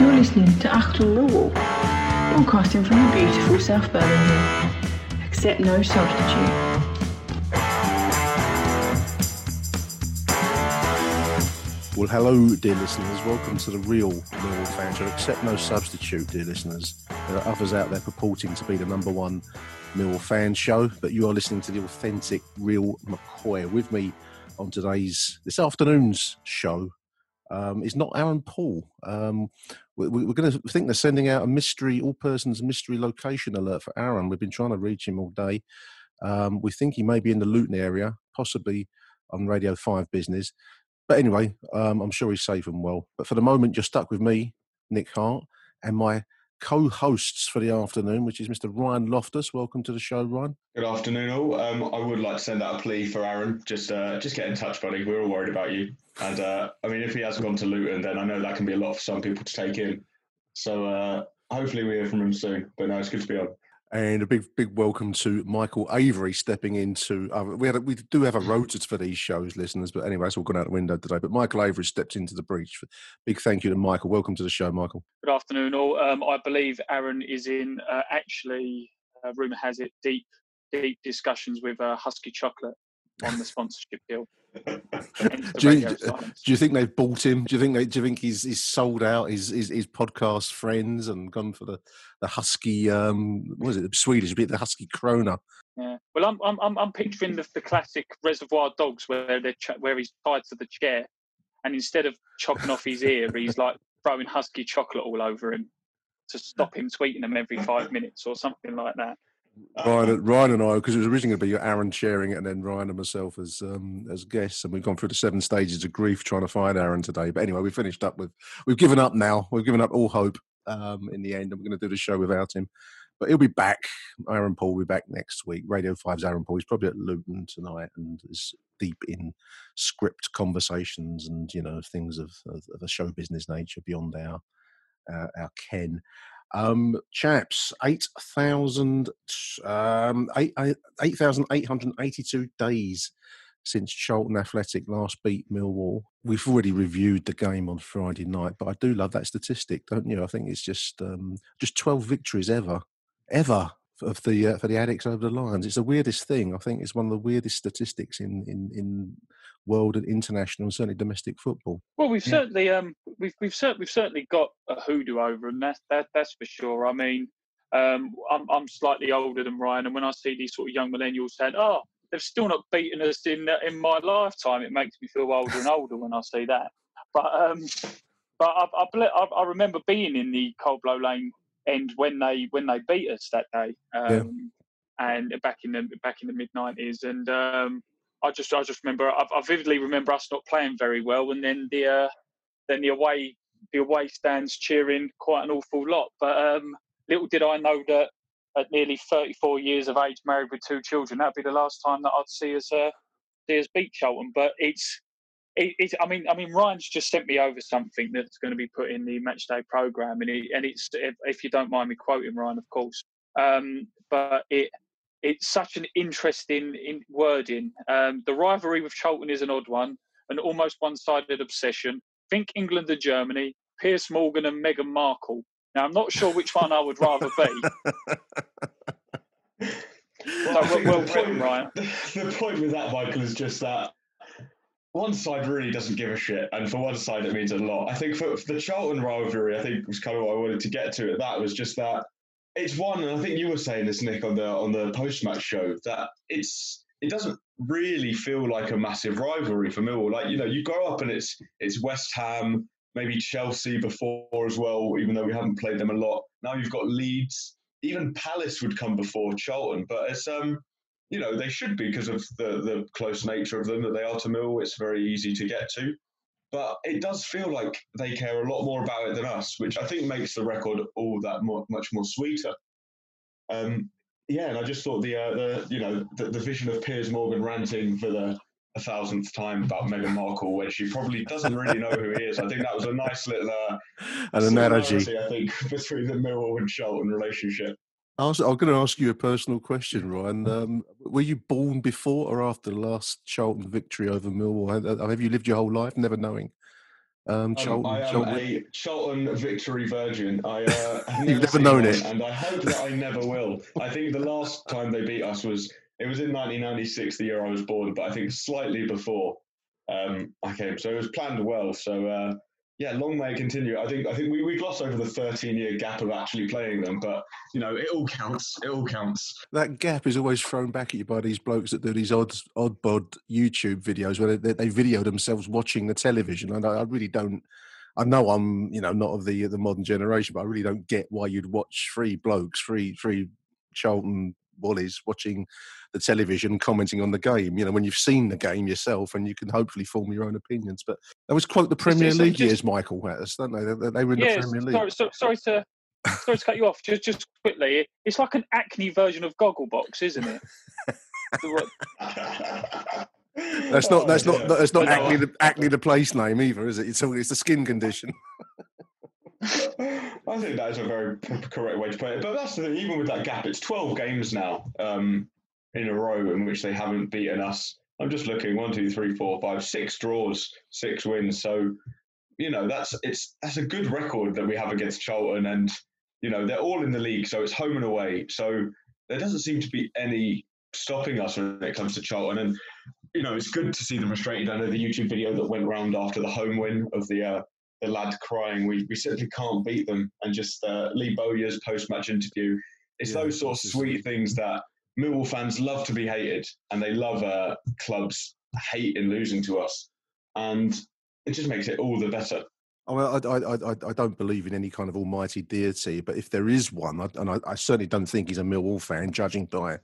You're listening to Achtung Millwall, broadcasting from the beautiful South Birmingham. Accept no substitute. Well, hello, dear listeners. Welcome to the real Millwall fan show. Accept no substitute, dear listeners. There are others out there purporting to be the number one Millwall fan show, but you are listening to the authentic, real McCoy. With me on today's this afternoon's show um, is not Aaron Paul. Um, we, we're going to think they're sending out a mystery, all persons mystery location alert for Aaron. We've been trying to reach him all day. Um, we think he may be in the Luton area, possibly on Radio 5 business. But anyway, um, I'm sure he's safe and well. But for the moment, you're stuck with me, Nick Hart, and my co hosts for the afternoon, which is Mr. Ryan Loftus. Welcome to the show, Ryan. Good afternoon, all. Um, I would like to send out a plea for Aaron. Just, uh, just get in touch, buddy. We're all worried about you. And uh, I mean, if he has gone to Luton, then I know that can be a lot for some people to take in. So uh, hopefully we hear from him soon. But no, it's good to be on. And a big, big welcome to Michael Avery stepping into. Uh, we had a, we do have a rotors for these shows, listeners, but anyway, it's all gone out the window today. But Michael Avery stepped into the breach. Big thank you to Michael. Welcome to the show, Michael. Good afternoon, all. Um, I believe Aaron is in. Uh, actually, uh, rumor has it deep, deep discussions with uh, Husky Chocolate on the sponsorship deal. Hence the Do you, do you think they've bought him? Do you think they, do you think he's he's sold out his, his his podcast friends and gone for the the husky um what was it the Swedish bit the husky Krona? Yeah. Well, I'm I'm I'm, I'm picturing the, the classic Reservoir Dogs where they are where he's tied to the chair, and instead of chopping off his ear, he's like throwing Husky chocolate all over him to stop him tweeting them every five minutes or something like that. Ryan, Ryan and I, because it was originally going to be Aaron sharing it, and then Ryan and myself as um, as guests, and we've gone through the seven stages of grief trying to find Aaron today. But anyway, we finished up with we've given up now. We've given up all hope um, in the end, and we're going to do the show without him. But he'll be back. Aaron Paul will be back next week. Radio 5's Aaron Paul. He's probably at Luton tonight and is deep in script conversations and you know things of, of, of a show business nature beyond our uh, our ken. Um, chaps, 8,000, um, 8 8,882 days since Charlton Athletic last beat Millwall. We've already reviewed the game on Friday night, but I do love that statistic, don't you? I think it's just um, just 12 victories ever, ever of the uh, for the addicts over the lines. It's the weirdest thing. I think it's one of the weirdest statistics in in in world and international and certainly domestic football. Well, we've Yeah. certainly um, we've we've certainly we've certainly got a hoodoo over them. That's that, that's for sure. I mean, um, I'm I'm slightly older than Ryan, and when I see these sort of young millennials saying, "Oh, they've still not beaten us in in my lifetime," it makes me feel older and older when I see that. But um, but I I, I remember being in the Coldblow Lane end when they when they beat us that day, um, and back in the back in the mid nineties, and um, I just I just remember I, I vividly remember us not playing very well, and then the uh, then the away the away stands cheering quite an awful lot. But um, little did I know that at nearly 34 years of age, married with two children, that'd be the last time that I'd see us uh, see us beat Charlton. But it's it, it's I mean I mean Ryan's just sent me over something that's going to be put in the matchday program, and it, and it's if, if you don't mind me quoting Ryan, of course. Um, but it it's such an interesting in wording. Um, the rivalry with Charlton is an odd one, an almost one-sided obsession. Think England and Germany, Piers Morgan and Meghan Markle. Now I'm not sure which one I would rather be. Well, so, well, the, point, Ryan. the point with that, Michael, is just that one side really doesn't give a shit, and for one side it means a lot. I think for, for the Charlton rivalry, I think was kind of what I wanted to get to. at that was just that it's one, and I think you were saying this, Nick, on the on the post match show that it's it doesn't really feel like a massive rivalry for Millwall. Like you know, you grow up and it's it's West Ham, maybe Chelsea before as well, even though we haven't played them a lot. Now you've got Leeds, even Palace would come before Charlton, but it's um you know they should be because of the the close nature of them that they are to Mill. It's very easy to get to, but it does feel like they care a lot more about it than us, which I think makes the record all that more, much more sweeter. Um, yeah, and I just thought the uh, the you know the, the vision of Piers Morgan ranting for the a thousandth time about Meghan Markle when she probably doesn't really know who he is. I think that was a nice little uh, an analogy. I think between the Millwall and Charlton relationship. I was, I'm going to ask you a personal question, Ryan. Um, were you born before or after the last Charlton victory over Millwall? Have you lived your whole life never knowing? Um, Charlton, um, I am Charlton. a Charlton victory virgin. I uh, have You've never known it, and I hope that I never will. I think the last time they beat us was it was in 1996, the year I was born, but I think slightly before um, I came. So it was planned well. So uh, yeah, long may it continue. I think I think we, we gloss over the 13 year gap of actually playing them, but you know it all counts. It all counts. That gap is always thrown back at you by these blokes that do these odd odd bod YouTube videos where they, they video themselves watching the television, and I, I really don't. I know I'm you know not of the the modern generation, but I really don't get why you'd watch three blokes, three three Charlton Wallies watching the television, commenting on the game. You know, when you've seen the game yourself, and you can hopefully form your own opinions. But that was quote the Premier just, League just, years, Michael Has, don't they? They, they were in yeah, the Premier League. Sorry, so, sorry to sorry to cut you off. Just just quickly, it's like an acne version of Gogglebox, isn't it? that's not that's not that's not acne the, acne the place name either, is it? It's it's a skin condition. I think that is a very correct way to put it. But that's the thing, even with that gap, it's 12 games now um, in a row in which they haven't beaten us. I'm just looking one, two, three, four, five, six draws, six wins. So, you know, that's it's that's a good record that we have against Charlton, and you know they're all in the league, so it's home and away. So there doesn't seem to be any stopping us when it comes to Charlton, and you know it's good to see them restrained. I know the YouTube video that went around after the home win of the uh, the lad crying, we, we simply can't beat them. And just uh, Lee Bowyer's post match interview, it's yeah, those sorts of sweet things that Millwall fans love to be hated and they love uh, clubs hate in losing to us. And it just makes it all the better. I, I, I, I don't believe in any kind of almighty deity, but if there is one, and I, I certainly don't think he's a Millwall fan, judging by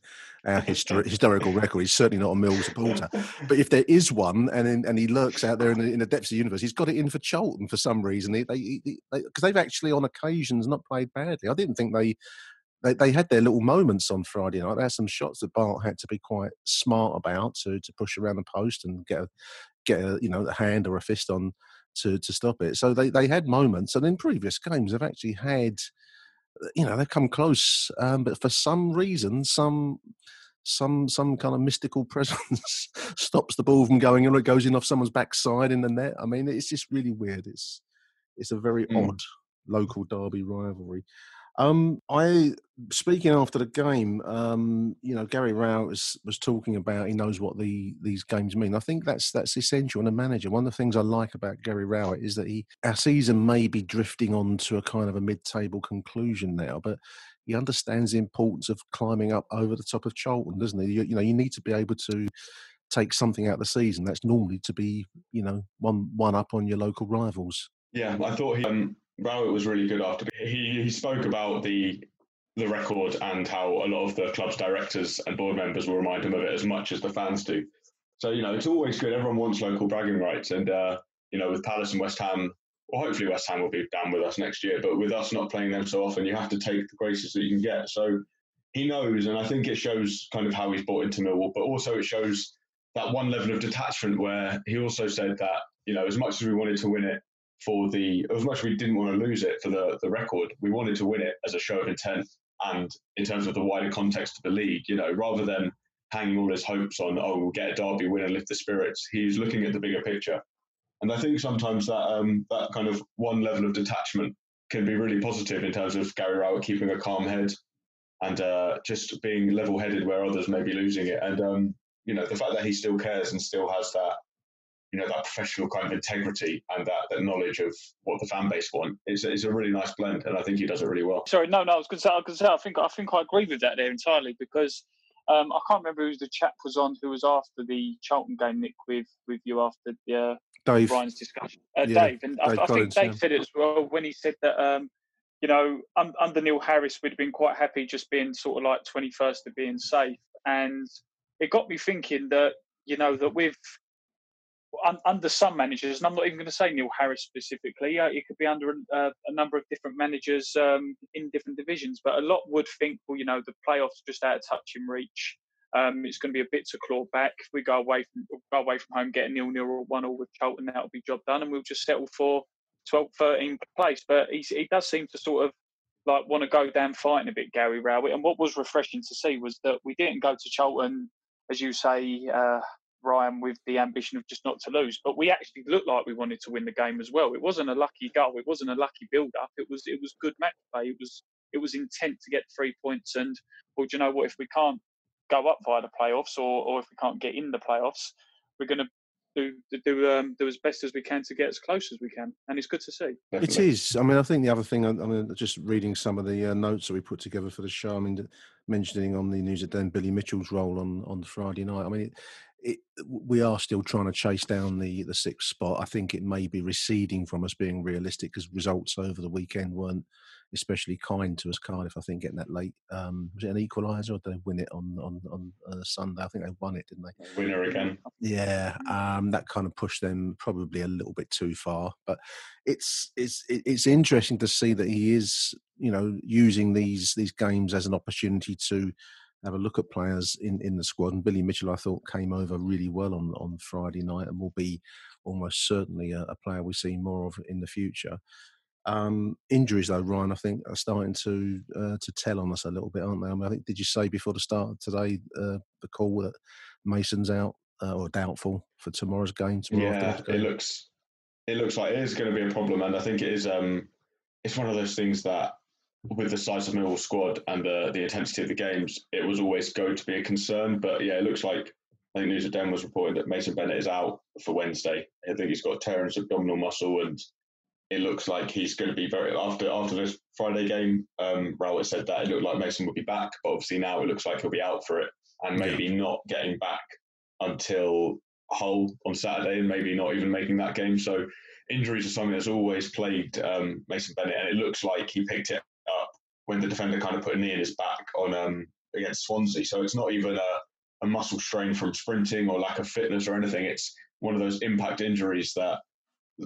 our histor- historical record, he's certainly not a Millwall supporter. But if there is one, and in, and he lurks out there in the, in the, depths of the universe, he's got it in for Charlton for some reason. They because they, they, they, have actually on occasions not played badly. I didn't think they, they they had their little moments on Friday night. There some shots that Bart had to be quite smart about to to push around the post and get a get a you know a hand or a fist on to to stop it. So they they had moments, and in previous games they've actually had, you know, they've come close, um, but for some reason, some some some kind of mystical presence stops the ball from going and it goes in off someone's backside in the net. I mean, it's just really weird. It's it's a very mm. odd local derby rivalry. Um, I speaking after the game, um, you know, Gary Rowett was, was talking about he knows what the these games mean. I think that's that's essential in a manager. One of the things I like about Gary Rowett is that he our season may be drifting on to a kind of a mid-table conclusion now, but he understands the importance of climbing up over the top of Charlton, doesn't he? You, you know, you need to be able to take something out of the season. That's normally to be, you know, one one up on your local rivals. Yeah, I thought he um, Rowett was really good after he he spoke about the the record and how a lot of the club's directors and board members will remind him of it as much as the fans do. So you know it's always good. Everyone wants local bragging rights, and uh, you know with Palace and West Ham, well hopefully West Ham will be down with us next year. But with us not playing them so often, you have to take the graces that you can get. So he knows, and I think it shows kind of how he's bought into Millwall, but also it shows that one level of detachment where he also said that you know as much as we wanted to win it, for the as much we didn't want to lose it for the the record, we wanted to win it as a show of intent and in terms of the wider context of the league. You know, rather than hanging all his hopes on oh we'll get a derby win and lift the spirits, he's looking at the bigger picture. And I think sometimes that um, that kind of one level of detachment can be really positive in terms of Gary Rowett keeping a calm head. and uh, just being level-headed where others may be losing it. And um, you know, the fact that he still cares and still has that, you know, that professional kind of integrity and that, that knowledge of what the fan base want is, is a really nice blend, and I think he does it really well. Sorry, no, no, I was going to say, I, was say, I think I think I agree with that there entirely because. Um, I can't remember who the chap was on who was after the Charlton game, Nick, with with you after the uh, Dave. Ryan's discussion. Uh, yeah, Dave, and Dave I, I, think Dave yeah. said it as well when he said that um, you know, un- under Neil Harris, we'd been quite happy just being sort of like 21st of being safe. And it got me thinking that, you know, that with un- under some managers, and I'm not even going to say Neil Harris specifically, uh, it could be under uh, a number of different managers um, in different divisions, but a lot would think, well, you know, the playoffs just out of touch in reach. Um, it's going to be a bit to claw back. If we go away from go away from home, get a nil nil or one all with Charlton, that'll be job done, and we'll just settle for 12th, 13th place. But he, he does seem to sort of like want to go down fighting a bit, Gary Rowett. And what was refreshing to see was that we didn't go to Charlton, as you say, uh, Ryan, with the ambition of just not to lose, but we actually looked like we wanted to win the game as well. It wasn't a lucky goal. It wasn't a lucky build-up. It was it was good match play. It was it was intent to get three points. And well, do you know what? If we can't go up via the playoffs, or or if we can't get in the playoffs, we're going to do do um, do as best as we can to get as close as we can, and it's good to see. It is. I mean, I think the other thing. I mean, just reading some of the uh, notes that we put together for the show. I mean, mentioning on the News at Den Billy Mitchell's role on on Friday night. I mean, it, it, we are still trying to chase down the the sixth spot. I think it may be receding from us being realistic because results over the weekend weren't especially kind to us. Cardiff, I think, getting that late um, was it an equaliser or did they win it on on on uh, Sunday? I think they won it, didn't they? Winner again. Yeah, um, that kind of pushed them probably a little bit too far. But it's it's it's interesting to see that he is you know using these these games as an opportunity to have a look at players in, in the squad. And Billy Mitchell, I thought, came over really well on, on Friday night and will be almost certainly a, a player we see more of in the future. Um, injuries, though, Ryan, I think are starting to uh, to tell on us a little bit, aren't they? I, mean, I think did you say before the start of today uh, the call that Mason's out uh, or doubtful for tomorrow's game? Tomorrow yeah, game? it looks it looks like it is going to be a problem, and I think it is. Um, it's one of those things that with the size of Millwall squad and the the intensity of the games, it was always going to be a concern. But yeah, it looks like I think News at Den was reporting that Mason Bennett is out for Wednesday. I think he's got a tear in his abdominal muscle and it looks like he's going to be very after after this Friday game. Um, Rowett said that it looked like Mason would be back, but obviously now it looks like he'll be out for it, and maybe yeah. not getting back until Hull on Saturday, and maybe not even making that game. So injuries are something that's always plagued um, Mason Bennett, and it looks like he picked it when the defender kind of put a knee in his back on um, against Swansea. So it's not even a, a muscle strain from sprinting or lack of fitness or anything. It's one of those impact injuries that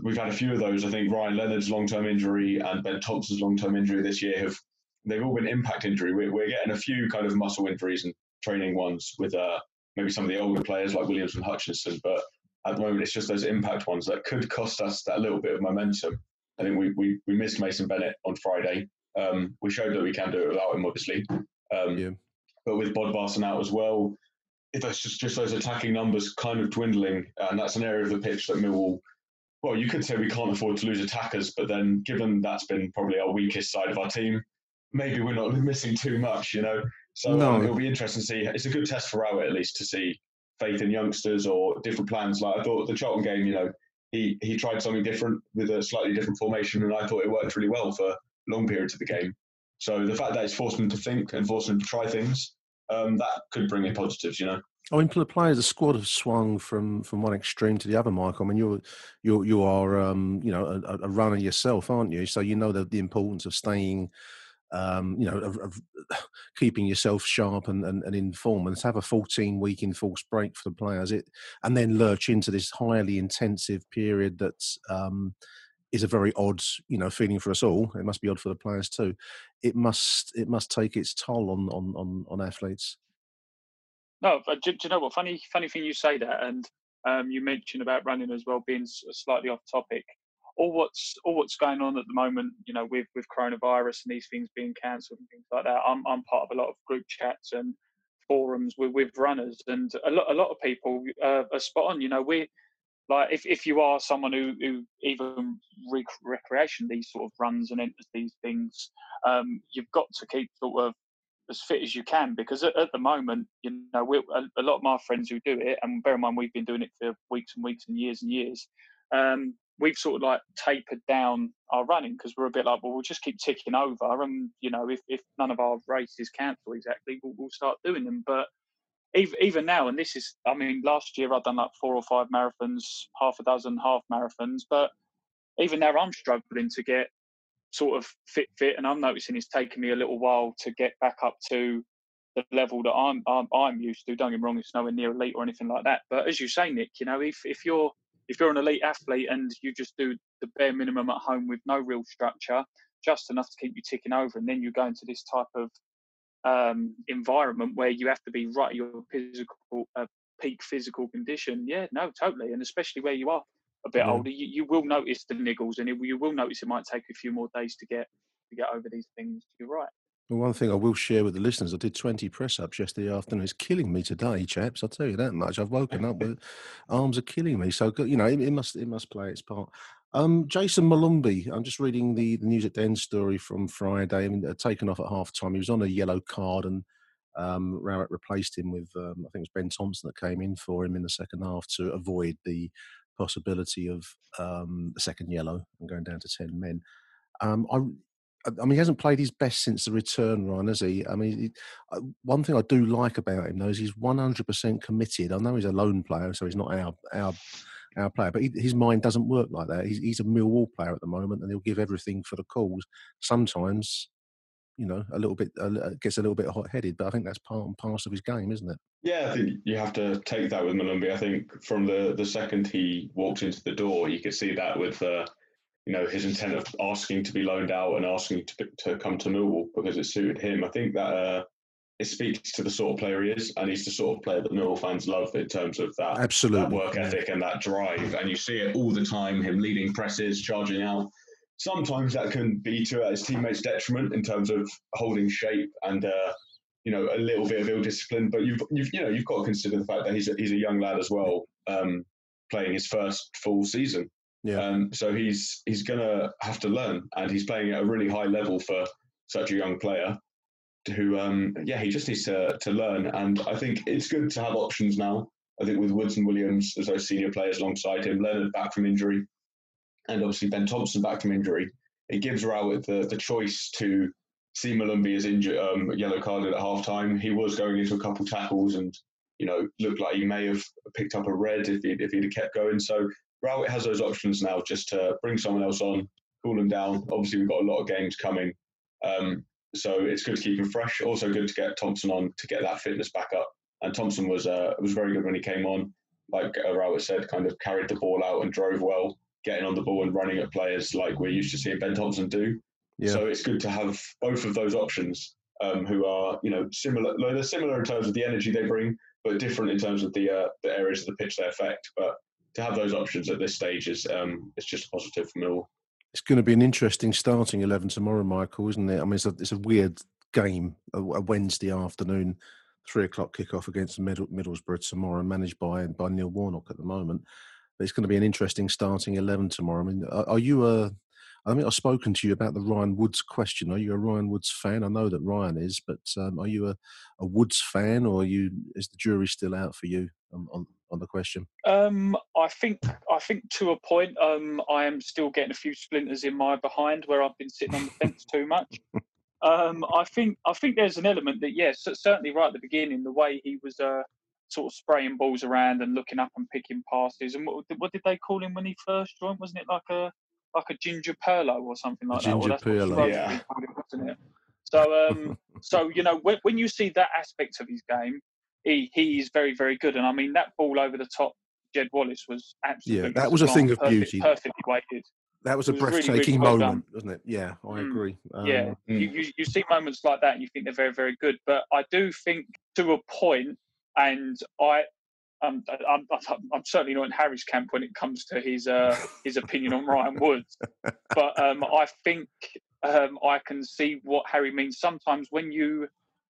we've had a few of those. I think Ryan Leonard's long term injury and Ben Thompson's long term injury this year have they've all been impact injury. We're, we're getting a few kind of muscle injuries and training ones with uh, maybe some of the older players like Williams and Hutchinson, but at the moment it's just those impact ones that could cost us that little bit of momentum. I think we we, we missed Mason Bennett on Friday. Um, we showed that we can do it without him, obviously. Um, yeah. But with Bodvarsson out as well, if that's just, just those attacking numbers kind of dwindling, and that's an area of the pitch that Millwall well, you could say we can't afford to lose attackers, but then given that's been probably our weakest side of our team, maybe we're not missing too much, you know. So no. um, it'll be interesting to see. It's a good test for Rowett at least to see faith in youngsters or different plans. Like I thought the Charlton game, you know, he he tried something different with a slightly different formation, and I thought it worked really well for long periods of the game. So the fact that it's forced them to think and forced them to try things, um, that could bring in positives, you know. I mean, the players, the squad have swung from from one extreme to the other. Michael, I mean, you're you're, you are um, you know a, a, runner yourself, aren't you? So you know the, the importance of staying, um, you know, of, of, keeping yourself sharp and, and, and. And to have a 14 week enforced break for the players, it and then lurch into this highly intensive period that's um, is a very odd, you know, feeling for us all. It must be odd for the players too. It must it must take its toll on on on, on athletes. No, do, do, you know what? Funny, funny thing you say that, and um, you mentioned about running as well being slightly off topic. All what's all what's going on at the moment, you know, with with coronavirus and these things being cancelled and things like that. I'm I'm part of a lot of group chats and forums with with runners, and a lot a lot of people uh, are spot on. You know, we like if, if you are someone who, who even rec- recreation these sort of runs and enters these things, um, you've got to keep sort of as fit as you can because at, at the moment, you know, we, a, a, lot of my friends who do it, and bear in mind we've been doing it for weeks and weeks and years and years. Um, we've sort of like tapered down our running because we're a bit like, well, we'll just keep ticking over, and you know, if, if none of our races cancel exactly, we'll, we'll start doing them. But even even now, and this is, I mean, last year I've done like four or five marathons, half a dozen half marathons, but even now I'm struggling to get sort of fit fit, and I'm noticing it's taking me a little while to get back up to the level that I'm I'm, I'm used to. Don't get me wrong, it's nowhere near elite or anything like that. But as you say, Nick, you know, if if you're if you're an elite athlete and you just do the bare minimum at home with no real structure, just enough to keep you ticking over, and then you go into this type of um, environment where you have to be right your physical uh, peak physical condition. Yeah, no, totally, and especially where you are a bit older, you, you will notice the niggles, and it, you will notice it might take a few more days to get to get over these things. You're right. Well, one thing I will share with the listeners, I did 20 press ups yesterday afternoon. It's killing me today, chaps. I'll tell you that much. I've woken up with arms are killing me. So, you know, it, it must it must play its part. Um, Jayson Molumby, I'm just reading the, the News at Den story from Friday. I mean, uh, taken off at half time. He was on a yellow card and um, Rowett replaced him with, um, I think it was Ben Thompson that came in for him in the second half to avoid the possibility of um, the second yellow and going down to 10 men. Um, I, I mean, he hasn't played his best since the return, Ryan, has he? I mean, he, uh, one thing I do like about him, though, is he's 100% committed. I know he's a loan player, so he's not our our our player, but he, his mind doesn't work like that. He's, he's a Millwall player at the moment, and he'll give everything for the cause. Sometimes, you know, a little bit uh, gets a little bit hot headed, but I think that's part and parcel of his game, isn't it? Yeah, I think you have to take that with Molumby. I think from the the second he walked into the door, you could see that with. Uh, you know his intent of asking to be loaned out and asking to, to come to Millwall because it suited him. I think that uh, it speaks to the sort of player he is, and he's the sort of player that Millwall fans love in terms of that, Absolutely. that work ethic and that drive. And you see it all the time: him leading presses, charging out. Sometimes that can be to his teammates' detriment in terms of holding shape and uh, you know a little bit of ill discipline. But you've, you've you know you've got to consider the fact that he's a, he's a young lad as well, um, playing his first full season. Yeah. Um, so he's he's gonna have to learn, and he's playing at a really high level for such a young player. Who, um, yeah, he just needs to to learn, and I think it's good to have options now. I think with Woods and Williams as those senior players alongside him, Leonard back from injury, and obviously Ben Thompson back from injury, it gives Rowett the the choice to see Molumby as injured, um, yellow carded at half time. He was going into a couple tackles and you know looked like he may have picked up a red if he if he'd have kept going. So Rowett has those options now just to bring someone else on, cool them down. Obviously, we've got a lot of games coming. Um, so it's good to keep him fresh. Also good to get Thompson on to get that fitness back up. And Thompson was uh, was very good when he came on. Like Rowett said, kind of carried the ball out and drove well, getting on the ball and running at players like we're used to seeing Ben Thompson do. Yeah. So it's good to have both of those options um, who are, you know, similar. They're similar in terms of the energy they bring, but different in terms of the uh, the areas of the pitch they affect. But to have those options at this stage is um, it's just positive for Millwall. It's going to be an interesting starting eleven tomorrow, Michael, isn't it? I mean, it's a, it's a weird game, a, a Wednesday afternoon, three o'clock kickoff against Middlesbrough tomorrow, managed by by Neil Warnock at the moment. But it's going to be an interesting starting eleven tomorrow. I mean, are, are you a I mean, I've spoken to you about the Ryan Woods question. Are you a Ryan Woods fan? I know that Ryan is, but um, are you a, a Woods fan, or you is the jury still out for you on, on, on the question? Um, I think I think to a point, um, I am still getting a few splinters in my behind where I've been sitting on the fence too much. Um, I think I think there's an element that yes, certainly right at the beginning, the way he was uh, sort of spraying balls around and looking up and picking passes. And what, what did they call him when he first joined? Wasn't it like a like a ginger Pirlo or something like ginger that. Ginger Pirlo, yeah. It, so, um, so you know, when, when you see that aspect of his game, he he is very very good. And I mean, that ball over the top, Jed Wallace was absolutely yeah. That was a thing of perfect, beauty, perfectly weighted. That was a breathtaking really, really well moment, wasn't it? Yeah, I mm. agree. Um, yeah, mm. you, you you see moments like that, and you think they're very very good. But I do think to a point, and I I'm, I'm, I'm, certainly not in Harry's camp when it comes to his uh, his opinion on Ryan Woods, but um, I think um, I can see what Harry means. Sometimes when you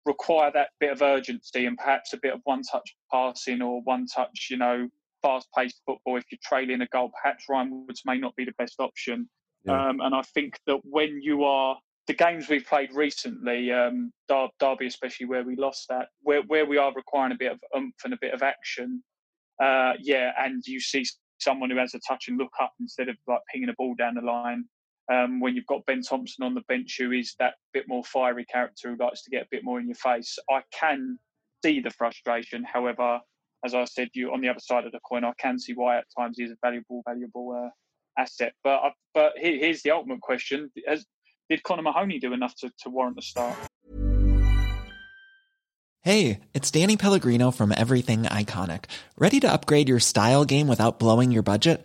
require that bit of urgency and perhaps a bit of one-touch passing or one-touch, you know, fast-paced football, if you're trailing a goal, perhaps Ryan Woods may not be the best option. Yeah. Um, and I think that when you are the games we've played recently, um, Derby especially, where we lost that, where where we are requiring a bit of oomph and a bit of action, uh, yeah, and you see someone who has a touch and look up instead of like pinging a ball down the line. Um, when you've got Ben Thompson on the bench, who is that bit more fiery character who likes to get a bit more in your face, I can see the frustration. However, as I said, you on the other side of the coin, I can see why at times he's a valuable, valuable uh, asset. But but here's the ultimate question: Did Connor Mahoney do enough to, to warrant the start? Hey, it's Danny Pellegrino from Everything Iconic. Ready to upgrade your style game without blowing your budget?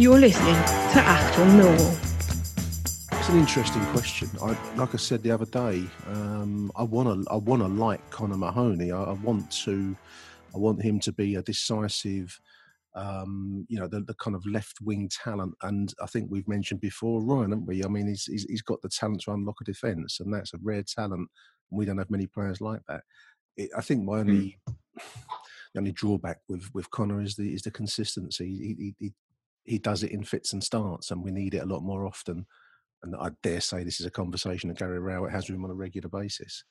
You're listening to Achtung Millwall. It's an interesting question. I, like I said the other day, um, I want to I want to like Connor Mahoney. I, I want to I want him to be a decisive, um, you know, the, the kind of left wing talent. And I think we've mentioned before, Ryan, haven't we? I mean, he's, he's, he's got the talent to unlock a defence, and that's a rare talent. We don't have many players like that. It, I think my only mm. the only drawback with with Connor is the is the consistency. He, he, he does it in fits and starts, and we need it a lot more often. And I dare say this is a conversation that Gary Rowett has with him on a regular basis.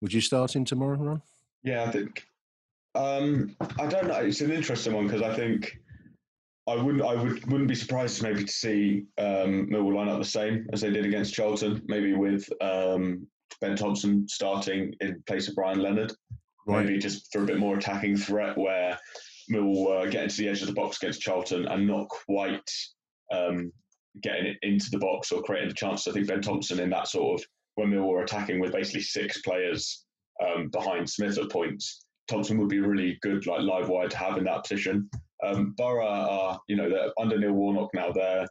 Would you start him tomorrow, Ron? Yeah, I think. Um, I don't know. It's an interesting one because I think I wouldn't. I would wouldn't be surprised maybe to see um, Millwall line up the same as they did against Charlton, maybe with um, Ben Thompson starting in place of Ryan Leonard. Right. Maybe just for a bit more attacking threat where Millwall uh, getting to the edge of the box against Charlton and not quite um, getting it into the box or creating the chance. I think Ben Thompson in that sort of when Millwall were attacking with basically six players um, behind Smith at points, Thompson would be really good, like live wire to have in that position. Um, Borough are, you know, they're under Neil Warnock now. They're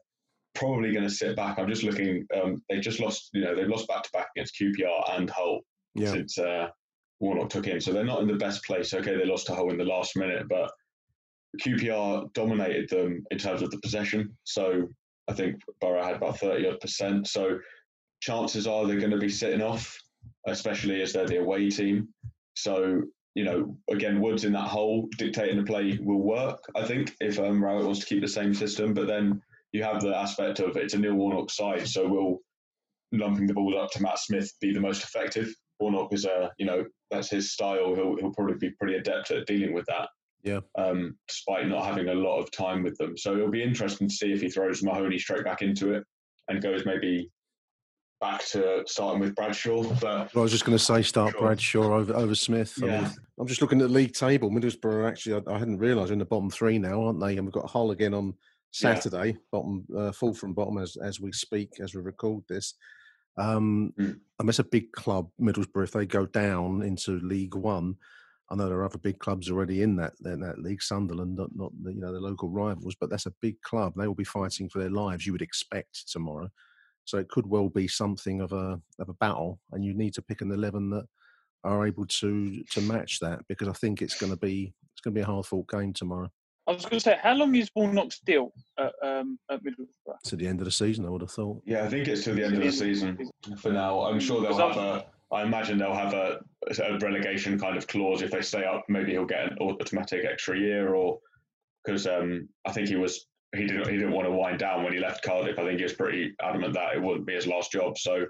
probably going to sit back. I'm just looking. Um, they just lost, you know, they've lost back to back against QPR and Hull yeah. since uh, Warnock took in. So they're not in the best place. Okay, they lost to Hull in the last minute, but QPR dominated them in terms of the possession. So I think Borough had about 30 odd percent. So chances are they're going to be sitting off, especially as they're the away team. So, you know, again, Woods in that hole dictating the play will work, I think, if um, Rowett wants to keep the same system. But then you have the aspect of it's a Neil Warnock side. So will lumping the ball up to Matt Smith be the most effective? Warnock is a, you know, that's his style. He'll, he'll probably be pretty adept at dealing with that. Yeah. Um, despite not having a lot of time with them. So it'll be interesting to see if he throws Mahoney straight back into it and goes maybe back to starting with Bradshaw. But I was just going to say start sure. Bradshaw over over Smith. Yeah. I mean, I'm just looking at the league table. Middlesbrough actually, I, I hadn't realised in the bottom three now, aren't they? And we've got Hull again on Saturday, yeah. bottom uh, full from bottom as as we speak, as we record this. Um, mm. That's a big club, Middlesbrough. If they go down into League One, I know there are other big clubs already in that in that league. Sunderland, not, not the, you know the local rivals, but that's a big club. They will be fighting for their lives. You would expect tomorrow, so it could well be something of a of a battle, and you need to pick an eleven that are able to to match that because I think it's going to be it's going to be a hard fought game tomorrow. I was going to say, how long is Warnock's deal at, um, at Middlesbrough? To the end of the season, I would have thought. Yeah, I think it's to the end of the season for now. I'm sure they'll have a. I imagine they'll have a, a relegation kind of clause if they stay up. Maybe he'll get an automatic extra year, or because um, I think he was he didn't he didn't want to wind down when he left Cardiff. I think he was pretty adamant that it wouldn't be his last job. So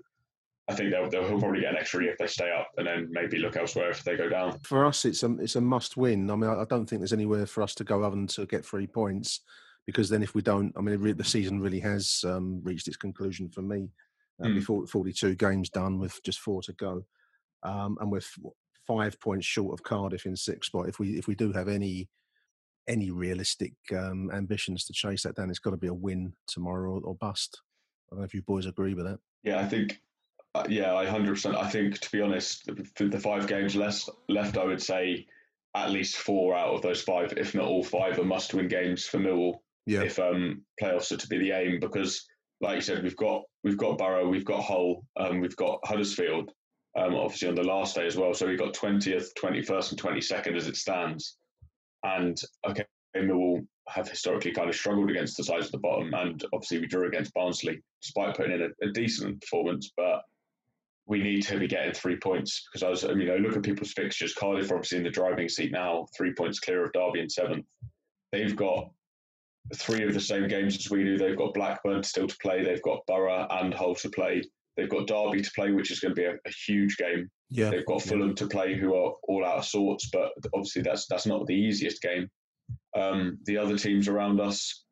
I think they'll, they'll he'll probably get an extra year if they stay up, and then maybe look elsewhere if they go down. For us, it's a it's a must win. I mean, I don't think there's anywhere for us to go other than to get three points, because then if we don't, I mean, the season really has um, reached its conclusion for me. Uh, mm. Before 42 games done with just four to go, um, and with five points short of Cardiff in sixth spot. If we if we do have any any realistic um, ambitions to chase that down, it's got to be a win tomorrow or, or bust. I don't know if you boys agree with that. Yeah, I think uh, yeah, I hundred percent. I think to be honest, for the five games left, left, I would say at least four out of those five, if not all five, are must-win games for Millwall. Yeah. If um, playoffs are to be the aim, because like you said, we've got we've got Borough, we've got Hull, um, we've got Huddersfield, um, obviously on the last day as well. So we've got twentieth, twenty-first, and twenty-second as it stands. And okay, Millwall have historically kind of struggled against the sides of the bottom, and obviously we drew against Barnsley despite putting in a, a decent performance, but we need to be getting three points because I was, I mean, I look at people's fixtures. Cardiff obviously in the driving seat now, three points clear of Derby in seventh. They've got three of the same games as we do. They've got Blackburn still to play. They've got Borough and Hull to play. They've got Derby to play, which is going to be a, a huge game. Yeah. They've got Fulham yeah. to play, who are all out of sorts, but obviously that's that's not the easiest game. Um, the other teams around us,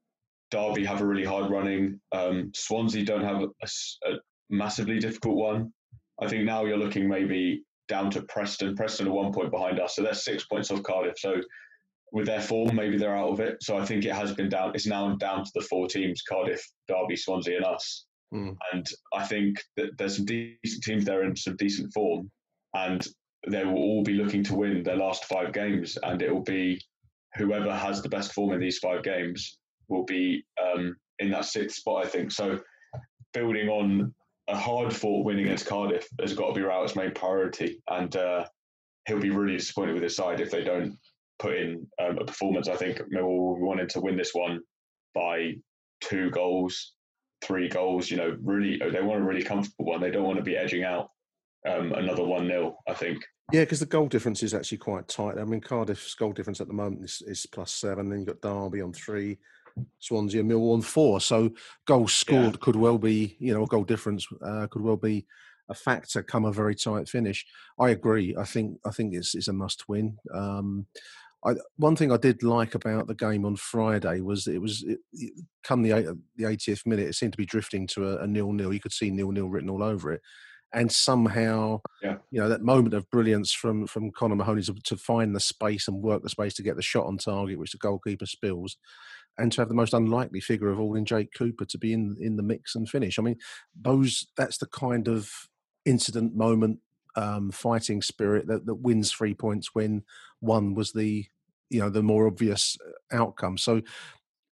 Derby have a really hard running. Um, Swansea don't have a, a massively difficult one. I think now you're looking maybe down to Preston. Preston are one point behind us, so they're six points off Cardiff. So with their form, maybe they're out of it. So I think it has been down. It's now down to the four teams: Cardiff, Derby, Swansea, and us. Mm. And I think that there's some decent teams there in some decent form, and they will all be looking to win their last five games, and it will be whoever has the best form in these five games will be um, in that sixth spot. I think so. Building on a hard fought win against Cardiff has got to be Rowett's main priority, and uh, he'll be really disappointed with his side if they don't put in um, a performance. I think Millwall wanted to win this one by two goals, three goals. You know, really, they want a really comfortable one. They don't want to be edging out um, another one 0 I think. Yeah, because the goal difference is actually quite tight. I mean, Cardiff's goal difference at the moment is, is plus seven. Then you've got Derby on three, Swansea and Millwall on four. So goals scored yeah. could well be, you know, a goal difference uh, could well be a factor come a very tight finish. I agree. I think I think it's it's a must win. Um, I, one thing I did like about the game on Friday was it was it, it, come the the 80th minute, it seemed to be drifting to a, a nil nil. You could see nil nil written all over it, and somehow, yeah. you know, that moment of brilliance from from Connor Mahoney to, to, find the space and work the space to get the shot on target, which the goalkeeper spills, and to have the most unlikely figure of all in Jake Cooper to be in in the mix and finish. I mean, those that's the kind of incident moment um, fighting spirit that, that wins three points when one was the you know the more obvious uh, outcome. So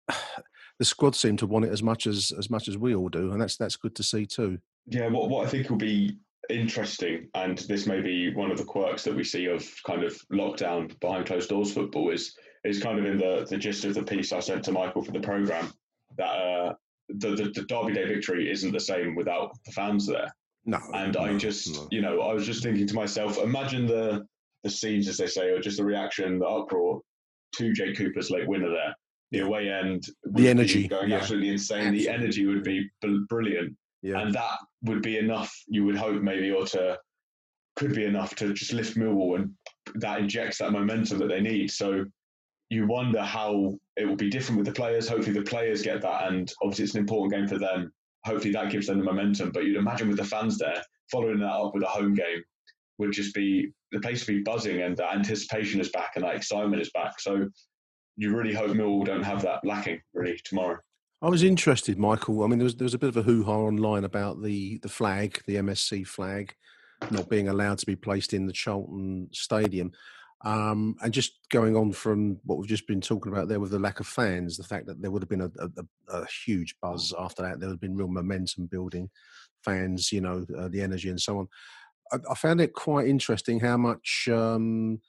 the squad seem to want it as much as as much as we all do, and that's that's good to see too. Yeah, what what I think will be interesting, and this may be one of the quirks that we see of kind of lockdown behind closed doors football is is kind of in the, the gist of the piece I sent to Michael for the program that uh, the, the, the Derby Day victory isn't the same without the fans there. No, and no, I just no. you know I was just thinking to myself, imagine the the scenes as they say, or just the reaction, the uproar to Jake Cooper's late winner there. The away end, the energy going yeah. absolutely insane. Absolutely. The energy would be brilliant, yeah. and that would be enough. You would hope maybe, or to could be enough to just lift Millwall, and that injects that momentum that they need. So you wonder how it will be different with the players. Hopefully, the players get that, and obviously, it's an important game for them. Hopefully, that gives them the momentum. But you'd imagine with the fans there, following that up with a home game would just be the place to be buzzing, and the anticipation is back, and that excitement is back. So you really hope Millwall don't have that lacking really tomorrow. I was interested, Michael. I mean, there was there was a bit of a hoo ha online about the the flag, the MSC flag, not being allowed to be placed in the Charlton Stadium. Um, and just going on from what we've just been talking about there with the lack of fans, the fact that there would have been a, a, a huge buzz after that, there would have been real momentum building, fans, you know, uh, the energy and so on. I, I, found it quite interesting how much um,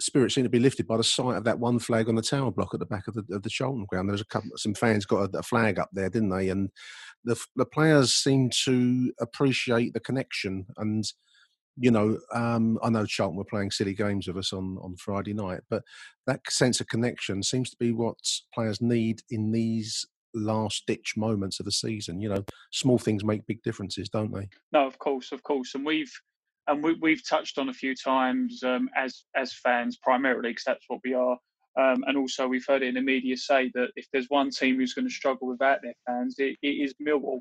spirits seem to be lifted by the sight of that one flag on the tower block at the back of the, of the ground. There was a couple, some fans got a, a flag up there, didn't they? And the the players seemed to appreciate the connection. And you know, um, I know Charlton were playing silly games with us on on Friday night, but that sense of connection seems to be what players need in these last ditch moments of the season. You know, small things make big differences, don't they? No, of course, of course, and we've and we, we've touched on a few times um, as as fans primarily because that's what we are. Um, and also, we've heard it in the media say that if there's one team who's going to struggle without their fans, it, it is Millwall